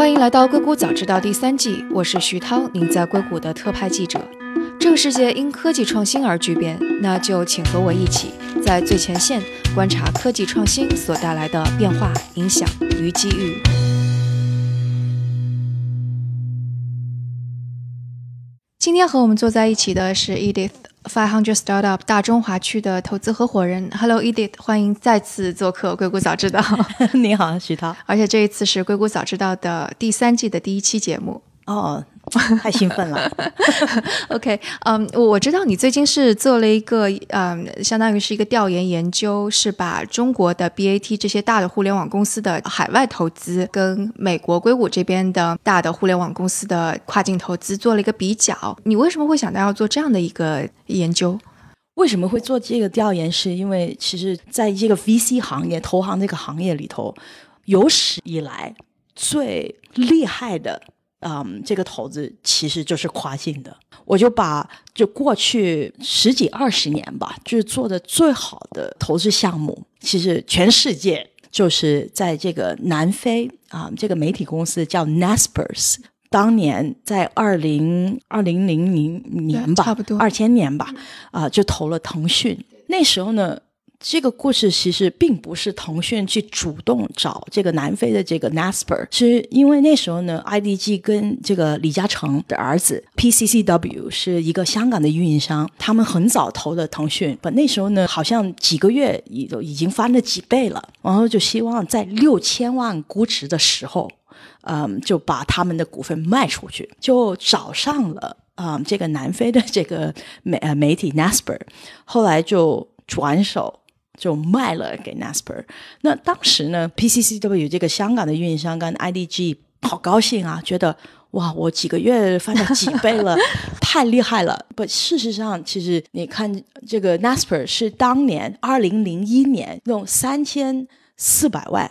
欢迎来到《硅谷早知道》第三季，我是徐涛，您在硅谷的特派记者。这个世界因科技创新而巨变，那就请和我一起在最前线观察科技创新所带来的变化、影响与机遇。今天和我们坐在一起的是 Edith Five Hundred Startup 大中华区的投资合伙人。Hello Edith，欢迎再次做客《硅谷早知道》。你好，徐涛。而且这一次是《硅谷早知道》的第三季的第一期节目。哦，太兴奋了。OK，嗯，我我知道你最近是做了一个，嗯，相当于是一个调研研究，是把中国的 BAT 这些大的互联网公司的海外投资跟美国硅谷这边的大的互联网公司的跨境投资做了一个比较。你为什么会想到要做这样的一个研究？为什么会做这个调研？是因为其实在这个 VC 行业、投行这个行业里头，有史以来最厉害的。嗯，这个投资其实就是跨境的。我就把就过去十几二十年吧，就是做的最好的投资项目，其实全世界就是在这个南非啊，这个媒体公司叫 Naspers，当年在二零二零零零年吧，差不多二千年吧，啊、就投了腾讯。那时候呢。这个故事其实并不是腾讯去主动找这个南非的这个 Nasper，是因为那时候呢，IDG 跟这个李嘉诚的儿子 PCCW 是一个香港的运营商，他们很早投的腾讯，不那时候呢好像几个月已都已经翻了几倍了，然后就希望在六千万估值的时候，嗯，就把他们的股份卖出去，就找上了啊、嗯、这个南非的这个媒呃媒体 Nasper，后来就转手。就卖了给 Nasper。那当时呢，PCCW 这个香港的运营商跟 IDG 好高兴啊，觉得哇，我几个月翻了几倍了，太厉害了。不，事实上，其实你看这个 Nasper 是当年二零零一年用三千四百万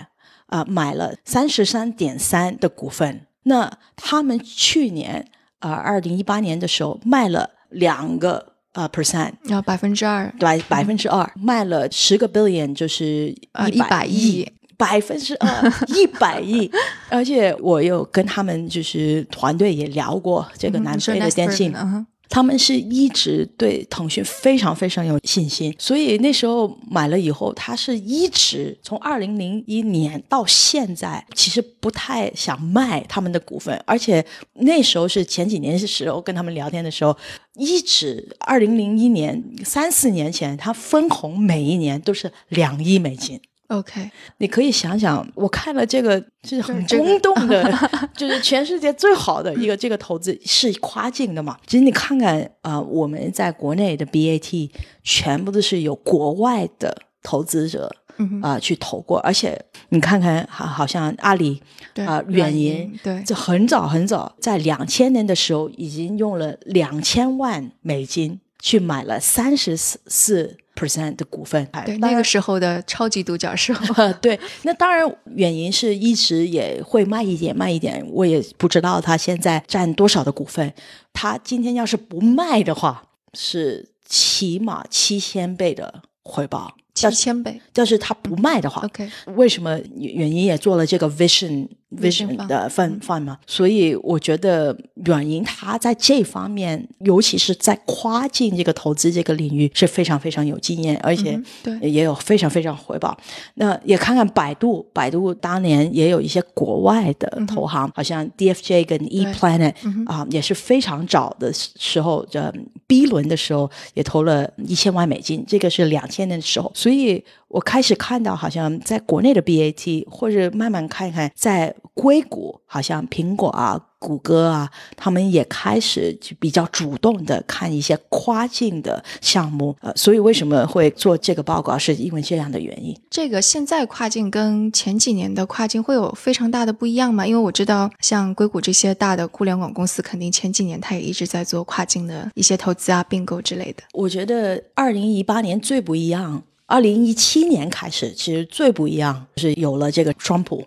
啊、呃、买了三十三点三的股份。那他们去年啊二零一八年的时候卖了两个。呃、uh,，percent 要百分之二，对，百分之二卖了十个 billion，就是一百亿，百分之二，一百亿。而且我有跟他们就是团队也聊过这个南非的电信。嗯他们是一直对腾讯非常非常有信心，所以那时候买了以后，他是一直从二零零一年到现在，其实不太想卖他们的股份，而且那时候是前几年的时候跟他们聊天的时候，一直二零零一年三四年前，他分红每一年都是两亿美金。OK，你可以想想，我看了这个是很轰动的，这个、就是全世界最好的一个这个投资是跨境的嘛。其实你看看啊、呃，我们在国内的 BAT 全部都是有国外的投资者啊、呃、去投过，而且你看看，好，好像阿里啊、呃、远银，对，就很早很早，在两千年的时候已经用了两千万美金去买了三十四。Percent 的股份，对那个时候的超级独角兽，对，那当然远银是一直也会卖一点卖一点，我也不知道他现在占多少的股份。他今天要是不卖的话，是起码七千倍的回报，七千倍。要是他不卖的话、嗯、，OK，为什么远银也做了这个 Vision Vision 的范范嘛？所以我觉得软银它在这方面，尤其是在跨境这个投资这个领域是非常非常有经验，而且对也有非常非常回报。那也看看百度，百度当年也有一些国外的投行，嗯、好像 DFJ 跟 ePlanet 啊、呃，也是非常早的时候，这 B 轮的时候也投了一千万美金，这个是两千年的时候，所以。我开始看到，好像在国内的 BAT，或者慢慢看看在硅谷，好像苹果啊、谷歌啊，他们也开始就比较主动的看一些跨境的项目。呃，所以为什么会做这个报告，是因为这样的原因。这个现在跨境跟前几年的跨境会有非常大的不一样吗？因为我知道，像硅谷这些大的互联网公司，肯定前几年它也一直在做跨境的一些投资啊、并购之类的。我觉得二零一八年最不一样。二零一七年开始，其实最不一样是有了这个川普。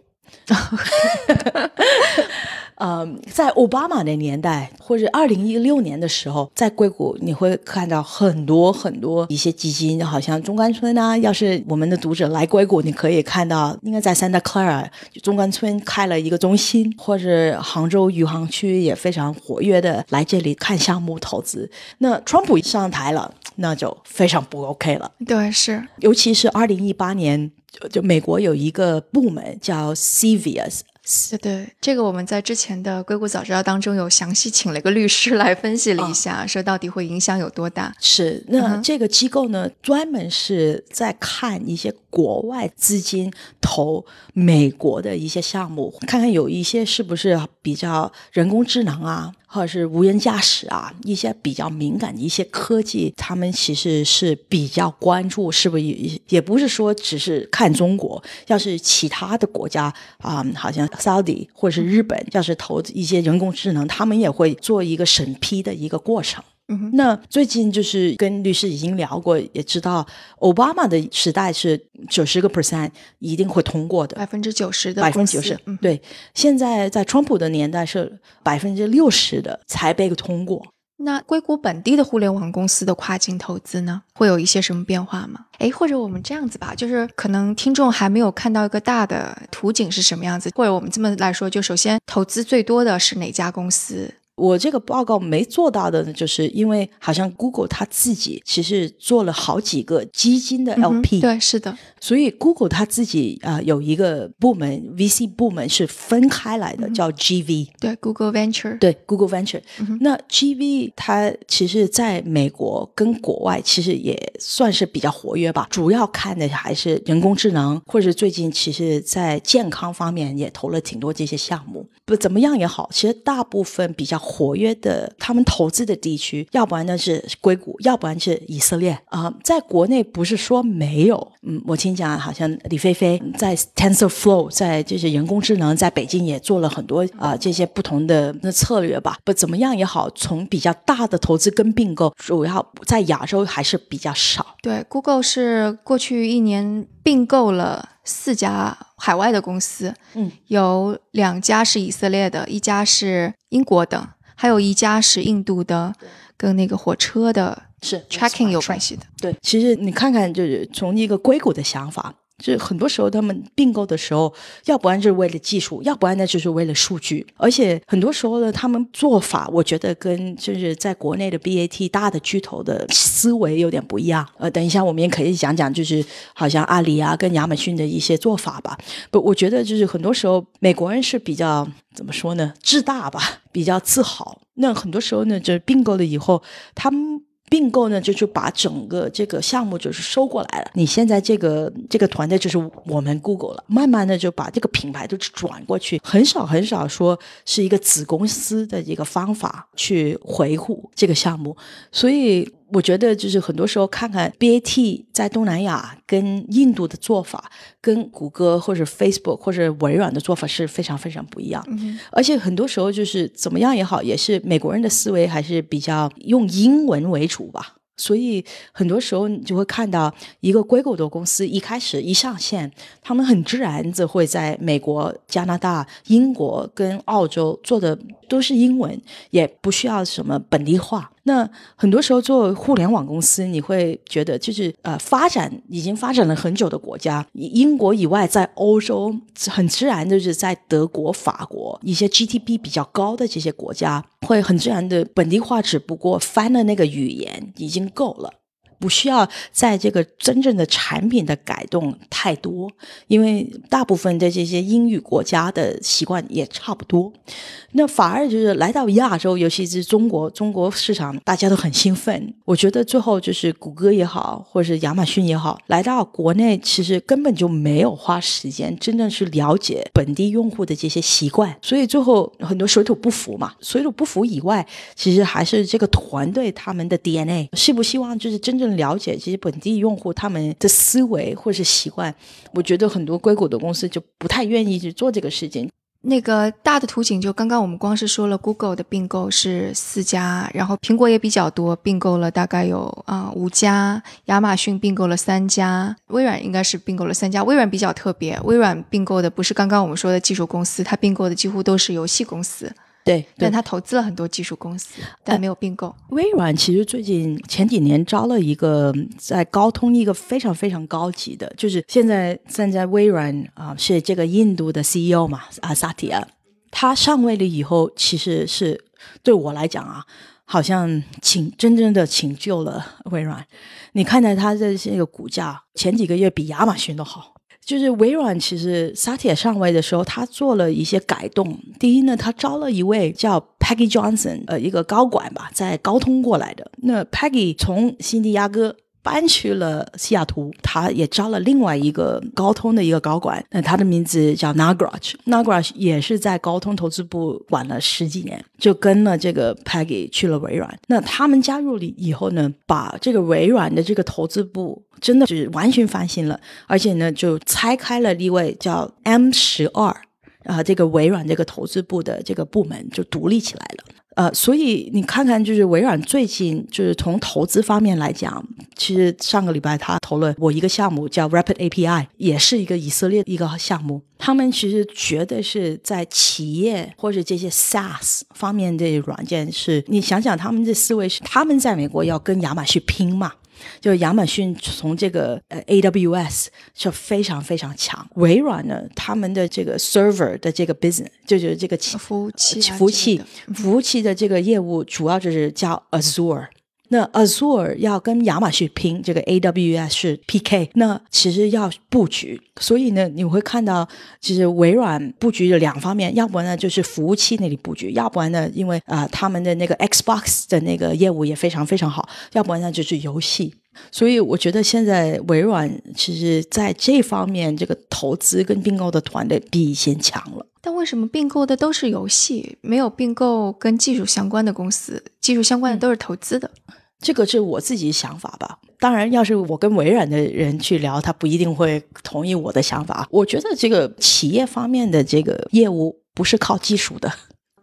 呃，在奥巴马的年代或者二零一六年的时候，在硅谷你会看到很多很多一些基金，好像中关村啊。要是我们的读者来硅谷，你可以看到，应该在 Santa Clara 中关村开了一个中心，或者杭州余杭区也非常活跃的来这里看项目投资。那川普上台了，那就非常不 OK 了。对，是，尤其是二零一八年，就美国有一个部门叫 CVS。对对，这个我们在之前的硅谷早知道当中有详细请了一个律师来分析了一下，说到底会影响有多大。是，那这个机构呢，专门是在看一些国外资金投美国的一些项目，看看有一些是不是比较人工智能啊。或者是无人驾驶啊，一些比较敏感的一些科技，他们其实是比较关注，是不是也也不是说只是看中国，要是其他的国家啊，好像 Saudi 或者是日本，要是投一些人工智能，他们也会做一个审批的一个过程。那最近就是跟律师已经聊过，也知道奥巴马的时代是九十个 percent 一定会通过的，百分之九十的百分之九十。嗯对，现在在川普的年代是百分之六十的才被通过。那硅谷本地的互联网公司的跨境投资呢，会有一些什么变化吗？哎，或者我们这样子吧，就是可能听众还没有看到一个大的图景是什么样子，或者我们这么来说，就首先投资最多的是哪家公司？我这个报告没做到的呢，就是因为好像 Google 它自己其实做了好几个基金的 LP，对，是的，所以 Google 它自己啊有一个部门 VC 部门是分开来的，叫 GV，对，Google Venture，对，Google Venture。那 GV 它其实在美国跟国外其实也算是比较活跃吧，主要看的还是人工智能，或者最近其实在健康方面也投了挺多这些项目。不怎么样也好，其实大部分比较。活跃的他们投资的地区，要不然呢是硅谷，要不然是以色列啊。在国内不是说没有，嗯，我听讲好像李飞飞在 TensorFlow，在这些人工智能，在北京也做了很多啊这些不同的那策略吧。不怎么样也好，从比较大的投资跟并购，主要在亚洲还是比较少。对，Google 是过去一年并购了四家海外的公司，嗯，有两家是以色列的，一家是英国的。还有一家是印度的，跟那个火车的是 tracking 有关系的。对，其实你看看，就是从一个硅谷的想法，就很多时候他们并购的时候，要不然就是为了技术，要不然呢就是为了数据。而且很多时候呢，他们做法，我觉得跟就是在国内的 BAT 大的巨头的思维有点不一样。呃，等一下我们也可以讲讲，就是好像阿里啊跟亚马逊的一些做法吧。不，我觉得就是很多时候美国人是比较。怎么说呢？自大吧，比较自豪。那很多时候呢，就是并购了以后，他们并购呢，就是把整个这个项目就是收过来了。你现在这个这个团队就是我们 Google 了，慢慢的就把这个品牌都转过去，很少很少说是一个子公司的一个方法去维护这个项目，所以。我觉得就是很多时候看看 BAT 在东南亚跟印度的做法，跟谷歌或者 Facebook 或者微软的做法是非常非常不一样。而且很多时候就是怎么样也好，也是美国人的思维还是比较用英文为主吧。所以很多时候你就会看到一个硅谷的公司一开始一上线，他们很自然就会在美国、加拿大、英国跟澳洲做的都是英文，也不需要什么本地化。那很多时候做互联网公司，你会觉得就是呃，发展已经发展了很久的国家，英国以外，在欧洲很自然就是在德国、法国一些 GDP 比较高的这些国家，会很自然的本地化，只不过翻了那个语言已经够了。不需要在这个真正的产品的改动太多，因为大部分的这些英语国家的习惯也差不多。那反而就是来到亚洲，尤其是中国，中国市场大家都很兴奋。我觉得最后就是谷歌也好，或者是亚马逊也好，来到国内其实根本就没有花时间真正去了解本地用户的这些习惯，所以最后很多水土不服嘛。水土不服以外，其实还是这个团队他们的 DNA，希不希望就是真正。了解其实本地用户他们的思维或是习惯，我觉得很多硅谷的公司就不太愿意去做这个事情。那个大的图景，就刚刚我们光是说了，Google 的并购是四家，然后苹果也比较多，并购了大概有啊五家，亚马逊并购了三家，微软应该是并购了三家。微软比较特别，微软并购的不是刚刚我们说的技术公司，它并购的几乎都是游戏公司。对，但他投资了很多技术公司，但没有并购。微软其实最近前几年招了一个在高通一个非常非常高级的，就是现在站在微软啊是这个印度的 CEO 嘛啊萨提亚，他上位了以后，其实是对我来讲啊，好像请真正的请救了微软。你看到他的这个股价，前几个月比亚马逊都好。就是微软，其实萨铁上位的时候，他做了一些改动。第一呢，他招了一位叫 Peggy Johnson，呃，一个高管吧，在高通过来的。那 Peggy 从新地亚哥。搬去了西雅图，他也招了另外一个高通的一个高管，那他的名字叫 Nagraj，Nagraj 也是在高通投资部管了十几年，就跟了这个 Peggy 去了微软。那他们加入了以后呢，把这个微软的这个投资部真的是完全翻新了，而且呢，就拆开了一位叫 M 十二啊，这个微软这个投资部的这个部门就独立起来了。呃，所以你看看，就是微软最近就是从投资方面来讲，其实上个礼拜他投了我一个项目叫 Rapid API，也是一个以色列一个项目。他们其实觉得是在企业或者这些 SaaS 方面的软件，是你想想他们的思维是他们在美国要跟亚马逊拼嘛。就亚马逊从这个呃 AWS 就非常非常强，微软呢，他们的这个 server 的这个 business 就是这个服务器服务器服务器的这个业务主要就是叫 Azure。那 Azure 要跟亚马逊拼，这个 AWS 是 PK，那其实要布局，所以呢，你会看到其实微软布局的两方面，要不然呢就是服务器那里布局，要不然呢，因为啊他们的那个 Xbox 的那个业务也非常非常好，要不然呢就是游戏。所以我觉得现在微软其实在这方面这个投资跟并购的团队比以前强了。但为什么并购的都是游戏，没有并购跟技术相关的公司？技术相关的都是投资的。这个是我自己想法吧。当然，要是我跟微软的人去聊，他不一定会同意我的想法。我觉得这个企业方面的这个业务不是靠技术的，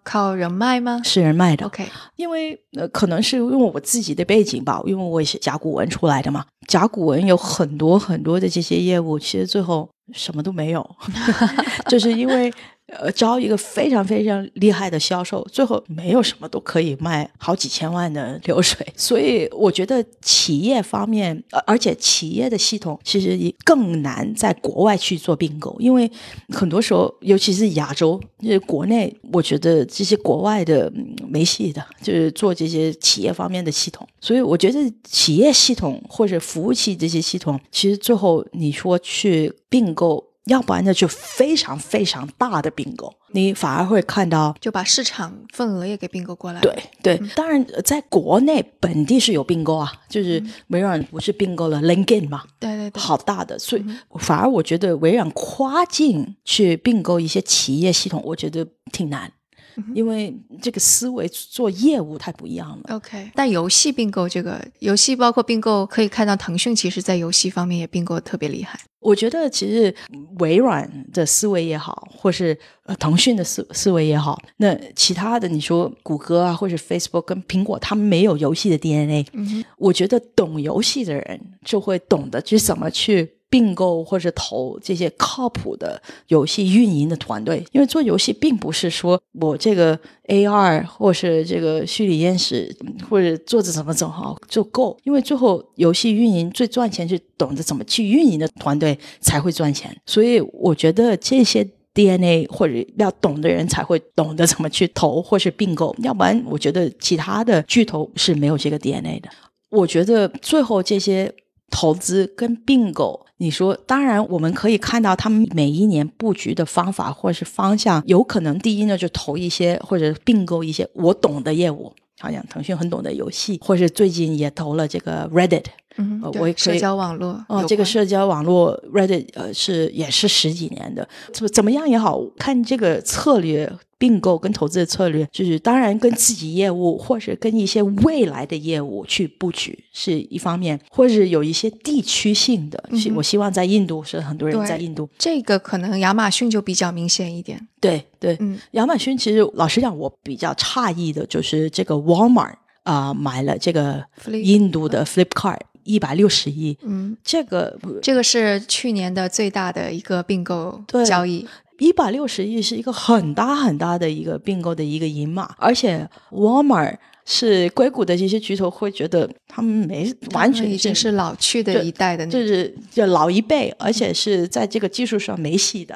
靠人脉吗？是人脉的。OK，因为呃，可能是因为我自己的背景吧，因为我也是甲骨文出来的嘛。甲骨文有很多很多的这些业务，其实最后什么都没有，就是因为。呃，招一个非常非常厉害的销售，最后没有什么都可以卖好几千万的流水，所以我觉得企业方面，而且企业的系统其实也更难在国外去做并购，因为很多时候，尤其是亚洲，就是国内，我觉得这些国外的没戏的，就是做这些企业方面的系统，所以我觉得企业系统或者服务器这些系统，其实最后你说去并购。要不然呢，就非常非常大的并购，你反而会看到就把市场份额也给并购过来。对对，当然在国内本地是有并购啊，就是微软不是并购了 LinkedIn 嘛？对对对，好大的，所以反而我觉得微软跨境去并购一些企业系统，我觉得挺难。因为这个思维做业务太不一样了。OK，但游戏并购这个游戏包括并购，可以看到腾讯其实在游戏方面也并购特别厉害。我觉得其实微软的思维也好，或是呃腾讯的思思维也好，那其他的你说谷歌啊，或者 Facebook 跟苹果，他们没有游戏的 DNA。嗯我觉得懂游戏的人就会懂得去怎么去。并购或者投这些靠谱的游戏运营的团队，因为做游戏并不是说我这个 AR 或是这个虚拟现实或者做着怎么怎么好就够，因为最后游戏运营最赚钱是懂得怎么去运营的团队才会赚钱。所以我觉得这些 DNA 或者要懂的人才会懂得怎么去投或是并购，要不然我觉得其他的巨头是没有这个 DNA 的。我觉得最后这些。投资跟并购，你说，当然我们可以看到他们每一年布局的方法或者是方向，有可能第一呢就投一些或者并购一些我懂的业务，好像腾讯很懂的游戏，或是最近也投了这个 Reddit，嗯，我也可以社交网络哦，这个社交网络 Reddit 呃是也是十几年的，怎么怎么样也好看这个策略并购跟投资的策略，就是当然跟自己业务或者跟一些未来的业务去布局是一方面，或者是有一些地区性的，是嗯我希望在印度是很多人在印度，这个可能亚马逊就比较明显一点。对对，嗯。亚马逊其实老实讲，我比较诧异的就是这个 Walmart 啊、买了这个印度的 Flipkart 一百六十亿，嗯，这个这个是去年的最大的一个并购交易。一百六十亿是一个很大很大的一个并购的一个银码，而且 Walmart 是硅谷的这些巨头会觉得他们没完全已经是老去的一代的，就是就老一辈，而且是在这个技术上没戏的。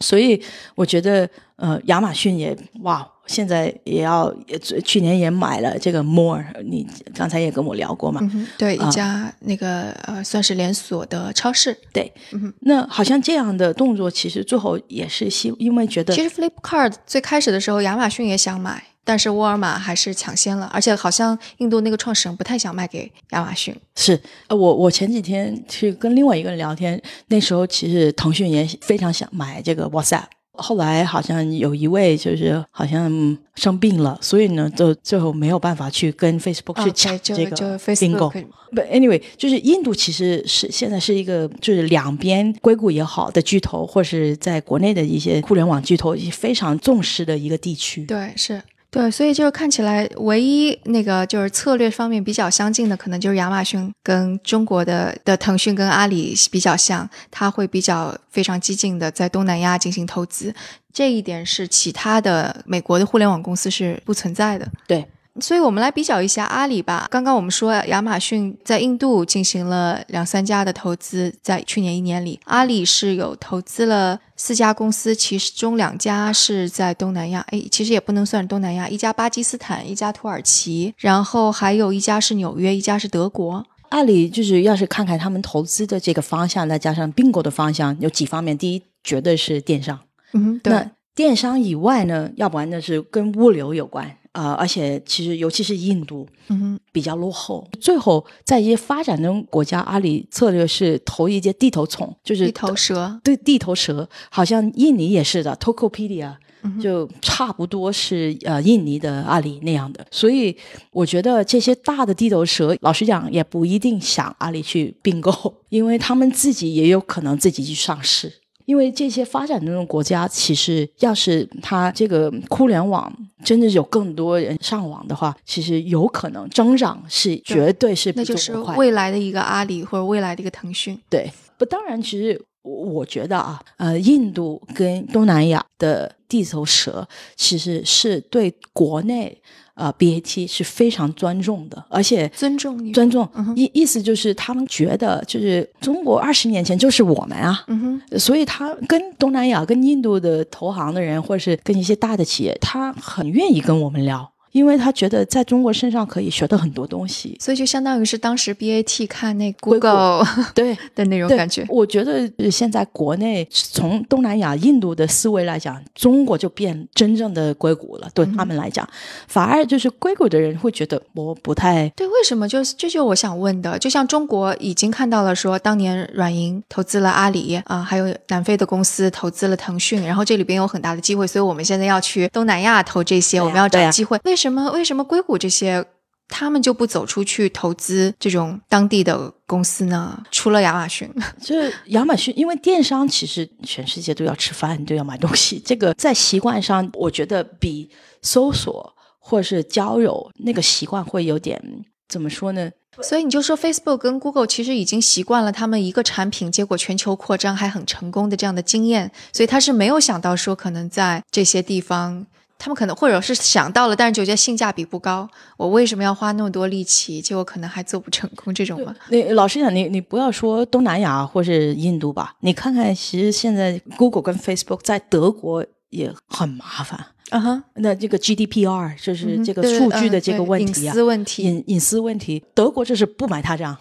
所以我觉得，呃，亚马逊也哇，现在也要也去年也买了这个 More，你刚才也跟我聊过嘛？嗯，对，啊一家那个呃算是连锁的超市。对，嗯那好像这样的动作，其实最后也是希因为觉得其实 Flipkart 最开始的时候，亚马逊也想买，但是沃尔玛还是抢先了，而且好像印度那个创始人不太想卖给亚马逊。是，呃，我我前几天去跟另外一个人聊天，那时候其实腾讯也非常想买这个 WhatsApp，后来好像有一位就是好像生病了，所以呢，就最后没有办法去跟 Facebook 去抢这个就并购。Facebook But anyway，就是印度其实是现在是一个，就是两边硅谷也好的巨头，或是在国内的一些互联网巨头也非常重视的一个地区。对，是。对，所以就是看起来唯一那个就是策略方面比较相近的，可能就是亚马逊跟中国的的腾讯跟阿里比较像，它会比较非常激进的在东南亚进行投资，这一点是其他的美国的互联网公司是不存在的。对，所以我们来比较一下阿里吧。刚刚我们说亚马逊在印度进行了两三家的投资，在去年一年里，阿里是有投资了四家公司，其中两家是在东南亚，哎，其实也不能算东南亚，一家巴基斯坦，一家土耳其，然后还有一家是纽约，一家是德国。阿里就是要是看看他们投资的这个方向，再加上并购的方向，有几方面。第一，绝对是电商。嗯，对那，电商以外呢，要不然那是跟物流有关啊、呃而且其实尤其是印度嗯哼，比较落后。最后，在一些发展中国家，阿里策略是投一些地头虫，就是地头蛇，对地头蛇，好像印尼也是的，Tokopedia 嗯就差不多是呃印尼的阿里那样的。所以我觉得这些大的地头蛇，老实讲也不一定想阿里去并购，因为他们自己也有可能自己去上市。因为这些发展中的国家，其实要是它这个互联网真的有更多人上网的话，其实有可能增长是绝对是比那就是。未来的一个阿里或者未来的一个腾讯。对，不，当然，其实我我觉得啊，呃，印度跟东南亚的地头蛇其实是对国内呃 BAT 是非常尊重的，而且尊重你，尊重嗯意意思就是他们觉得就是中国二十年前就是我们啊。嗯哼，所以他跟东南亚、跟印度的投行的人，或者是跟一些大的企业，他很愿意跟我们聊，因为他觉得在中国身上可以学到很多东西。所以就相当于是当时 BAT 看那硅谷 Google 对，的那种感觉。我觉得呃现在国内从东南亚、印度的思维来讲，中国就变真正的硅谷了。对他们来讲，反而就是硅谷的人会觉得我不太对，为什么？就是这就我想问的。就像中国已经看到了说，当年软银投资了阿里啊、还有南非的公司投资了腾讯，然后这里边有很大的机会，所以我们现在要去东南亚投这些，我们要找机会。为什么？为什么硅谷这些？他们就不走出去投资这种当地的公司呢？除了亚马逊，就是亚马逊，因为电商其实全世界都要吃饭，都要买东西，这个在习惯上，我觉得比搜索或是交友那个习惯会有点怎么说呢？所以你就说 Facebook 跟 Google 其实已经习惯了他们一个产品，结果全球扩张还很成功的这样的经验，所以他是没有想到说可能在这些地方。他们可能或者是想到了，但是就觉得性价比不高。我为什么要花那么多力气，结果可能还做不成功这种吗？你老实讲，你你不要说东南亚或是印度吧，你看看，其实现在 Google 跟 Facebook 在德国也很麻烦。啊哈，那这个 GDPR 就是嗯这个数据的这个问题啊，隐私问题，隐隐私问题，德国这是不买他账，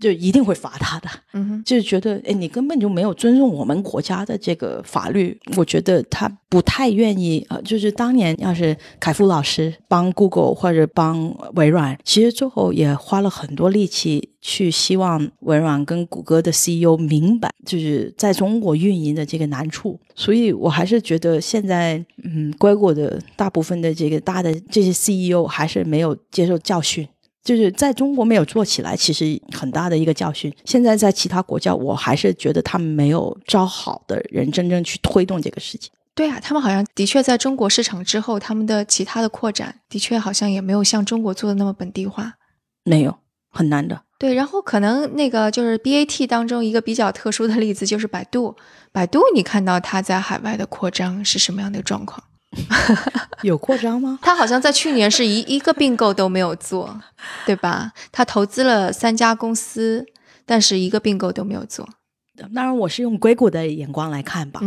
就一定会罚他的。嗯哼，就是觉得，哎，你根本就没有尊重我们国家的这个法律。我觉得他不太愿意，呃，就是当年要是凯夫老师帮 Google 或者帮微软，其实最后也花了很多力气去希望微软跟谷歌的 CEO 明白，就是在中国运营的这个难处。所以我还是觉得现在，嗯，硅谷的大部分的这个大的这些 CEO 还是没有接受教训。就是在中国没有做起来，其实很大的一个教训。现在在其他国家，我还是觉得他们没有招好的人真正去推动这个事情。对啊，他们好像的确在中国市场之后，他们的其他的扩展的确好像也没有像中国做的那么本地化。没有，很难的。对，然后可能那个就是 BAT 当中一个比较特殊的例子就是百度。百度，你看到它在海外的扩张是什么样的状况？有扩张吗？他好像在去年是一一个并购都没有做，对吧？他投资了三家公司，但是一个并购都没有做。当然，我是用硅谷的眼光来看吧，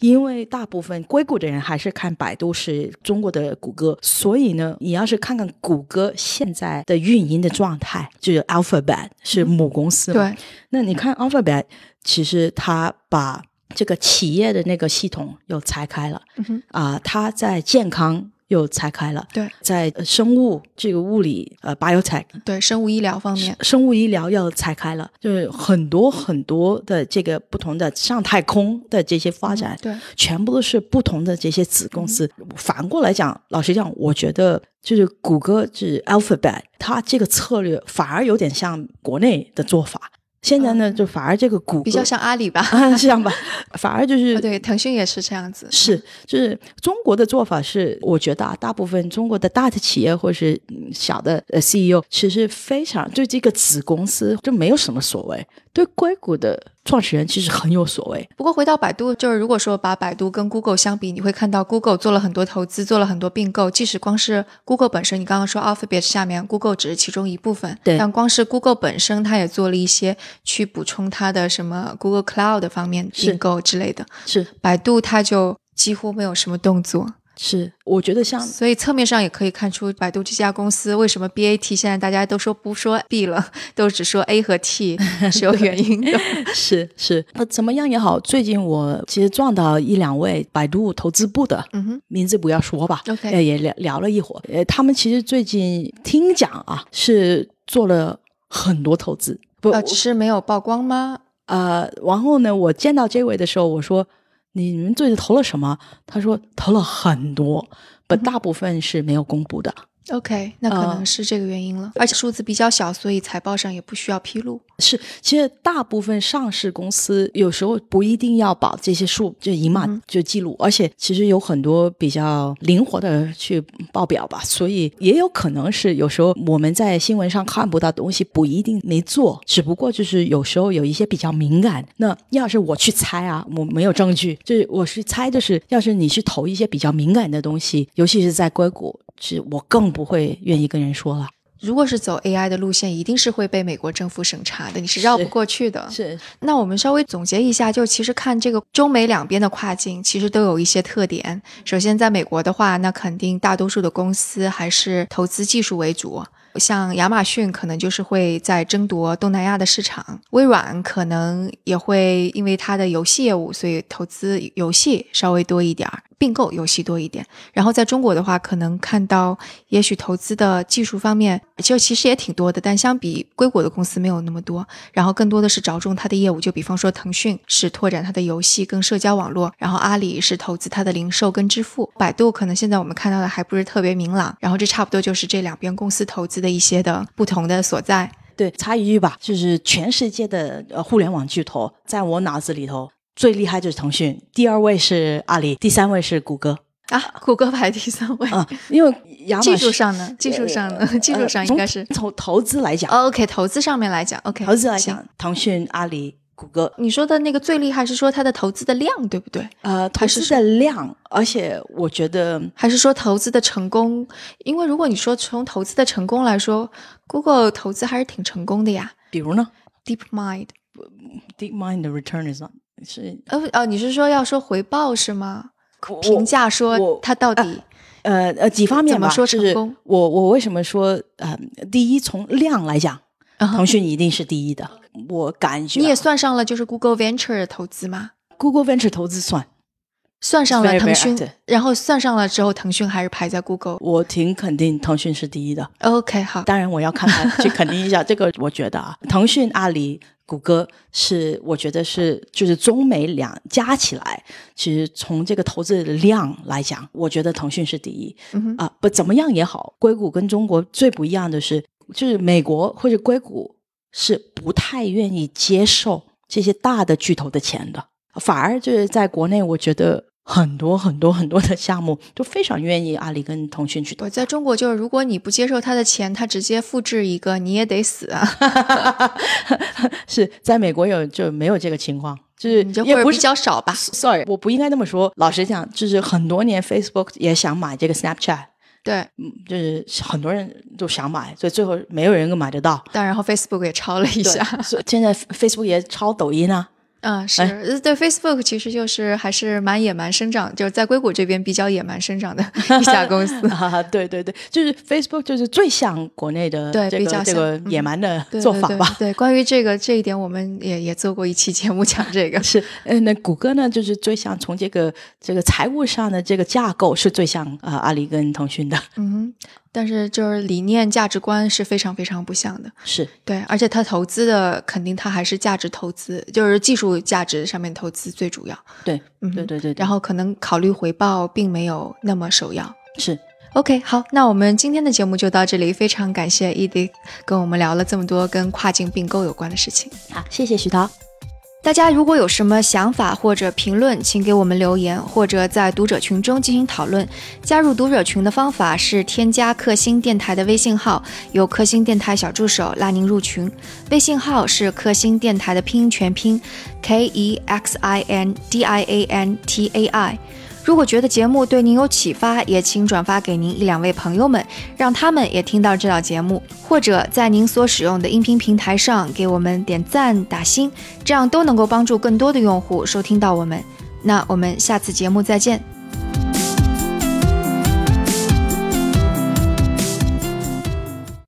因为大部分硅谷的人还是看百度是中国的谷歌，所以呢，你要是看看谷歌现在的运营的状态，就是 Alphabet 是母公司，对，那你看 Alphabet，其实它把。这个企业的那个系统又拆开了，啊，它在健康又拆开了，对，在生物这个物理呃 biotech 对生物医疗方面，生物医疗又拆开了，就是很多很多的这个不同的上太空的这些发展，对，全部都是不同的这些子公司。反过来讲，老实讲，我觉得就是谷歌就是 Alphabet，它这个策略反而有点像国内的做法。现在呢，就反而这个股比较像阿里吧，这样吧，反而就是对腾讯也是这样子，是就是中国的做法是，我觉得啊，大部分中国的大的企业或是小的呃 CEO，其实非常对这个子公司就没有什么所谓，对硅谷的。创始人其实很有所谓。不过回到百度，就是如果说把百度跟 Google 相比，你会看到 Google 做了很多投资，做了很多并购。即使光是 Google 本身，你刚刚说 Alphabet 下面 Google 只是其中一部分，对。但光是 Google 本身，它也做了一些去补充它的什么 Google Cloud 方面并购之类的。是。百度它就几乎没有什么动作。是，我觉得像，所以侧面上也可以看出百度这家公司为什么 BAT 现在大家都说不说 B 了，都只说 A 和 T 是有原因的。是是，那怎么样也好，最近我其实撞到一两位百度投资部的，嗯哼，名字不要说吧，OK，也聊聊了一会儿。呃，他们其实最近听讲啊，是做了很多投资，不，只是没有曝光吗？呃，然后呢，我见到这位的时候，我说。你们最近投了什么？他说投了很多，本，大部分是没有公布的。OK，那可能是这个原因了，而且数字比较小，所以财报上也不需要披露。是，其实大部分上市公司有时候不一定要把这些数就一码就记录，而且其实有很多比较灵活的去报表吧，所以也有可能是有时候我们在新闻上看不到东西，不一定没做，只不过就是有时候有一些比较敏感。那要是我去猜啊，我没有证据，就是我是猜就是，要是你去投一些比较敏感的东西，尤其是在硅谷。是我更不会愿意跟人说了。如果是走 AI 的路线，一定是会被美国政府审查的，你是绕不过去的。是。那我们稍微总结一下，就其实看这个中美两边的跨境，其实都有一些特点。首先，在美国的话，那肯定大多数的公司还是投资技术为主。像亚马逊可能就是会在争夺东南亚的市场，微软可能也会因为它的游戏业务，所以投资游戏稍微多一点儿，并购游戏多一点。然后在中国的话，可能看到也许投资的技术方面，就其实也挺多的，但相比硅谷的公司没有那么多。然后更多的是着重它的业务，就比方说腾讯是拓展它的游戏跟社交网络，然后阿里是投资它的零售跟支付，百度可能现在我们看到的还不是特别明朗。然后这差不多就是这两边公司投资。的一些的不同的所在，对，插一句吧，就是全世界的呃互联网巨头，在我脑子里头最厉害就是腾讯，第二位是阿里，第三位是谷歌。啊，谷歌排第三位。啊，因为技术上呢，技术上呢，技术上应该是。从投资来讲，OK，投资上面来讲，OK，投资来讲，腾讯、阿里。谷歌，你说的那个最厉害是说它的投资的量，对不对？呃，投资的量，而且我觉得还是说投资的成功，因为如果你说从投资的成功来说，Google 投资还是挺成功的呀。比如呢？DeepMind，DeepMind 的 return is on 是呃呃，你是说要说回报是吗？评价说它到底呃呃几方面怎么说成功？我我为什么说呃，第一从量来讲。腾讯一定是第一的。我感觉你也算上了就是 Google Venture 的投资吗？Google Venture 投资算。算上了腾讯，然后算上了之后，腾讯还是排在 Google。我挺肯定腾讯是第一的。OK，好。当然我要看看去肯定一下这个。我觉得啊，腾讯、阿里、谷歌是，我觉得是，就是中美两加起来，其实从这个投资的量来讲，我觉得腾讯是第一。啊，不怎么样也好，硅谷跟中国最不一样的是，就是美国或者硅谷是不太愿意接受这些大的巨头的钱的，反而就是在国内，我觉得。很多很多很多的项目都非常愿意阿里跟腾讯去投。我在中国就是，如果你不接受他的钱，他直接复制一个，你也得死啊！是在美国有就没有这个情况，就是也不是比较少吧？Sorry，我不应该那么说。老实讲，就是很多年 Facebook 也想买这个 Snapchat，对，嗯，就是很多人都想买，所以最后没有人能买得到。但然后 Facebook 也抄了一下，所以现在 Facebook 也抄抖音啊。嗯，是对 Facebook 其实就是还是蛮野蛮生长，就是在硅谷这边比较野蛮生长的 一家公司。对对对，就是 Facebook 就是最像国内的对比较这个野蛮的做法吧。对，关于这个这一点，我们也也做过一期节目讲这个。是，嗯，那谷歌呢，就是最像从这个这个财务上的这个架构是最像啊阿里跟腾讯的。嗯。但是就是理念价值观是非常非常不像的，是对，而且他投资的肯定他还是价值投资，就是技术价值上面投资最主要。对，嗯，对对对。然后可能考虑回报并没有那么首要。是，OK，好，那我们今天的节目就到这里，非常感谢 Edith 跟我们聊了这么多跟跨境并购有关的事情。好，谢谢徐涛。大家如果有什么想法或者评论，请给我们留言，或者在读者群中进行讨论。加入读者群的方法是添加克星电台的微信号，由克星电台小助手拉您入群。微信号是克星电台的拼音全拼，K E X I N D I A N T A I。如果觉得节目对您有启发，也请转发给您一两位朋友们，让他们也听到这档节目，或者在您所使用的音频平台上给我们点赞打星，这样都能够帮助更多的用户收听到我们。那我们下次节目再见。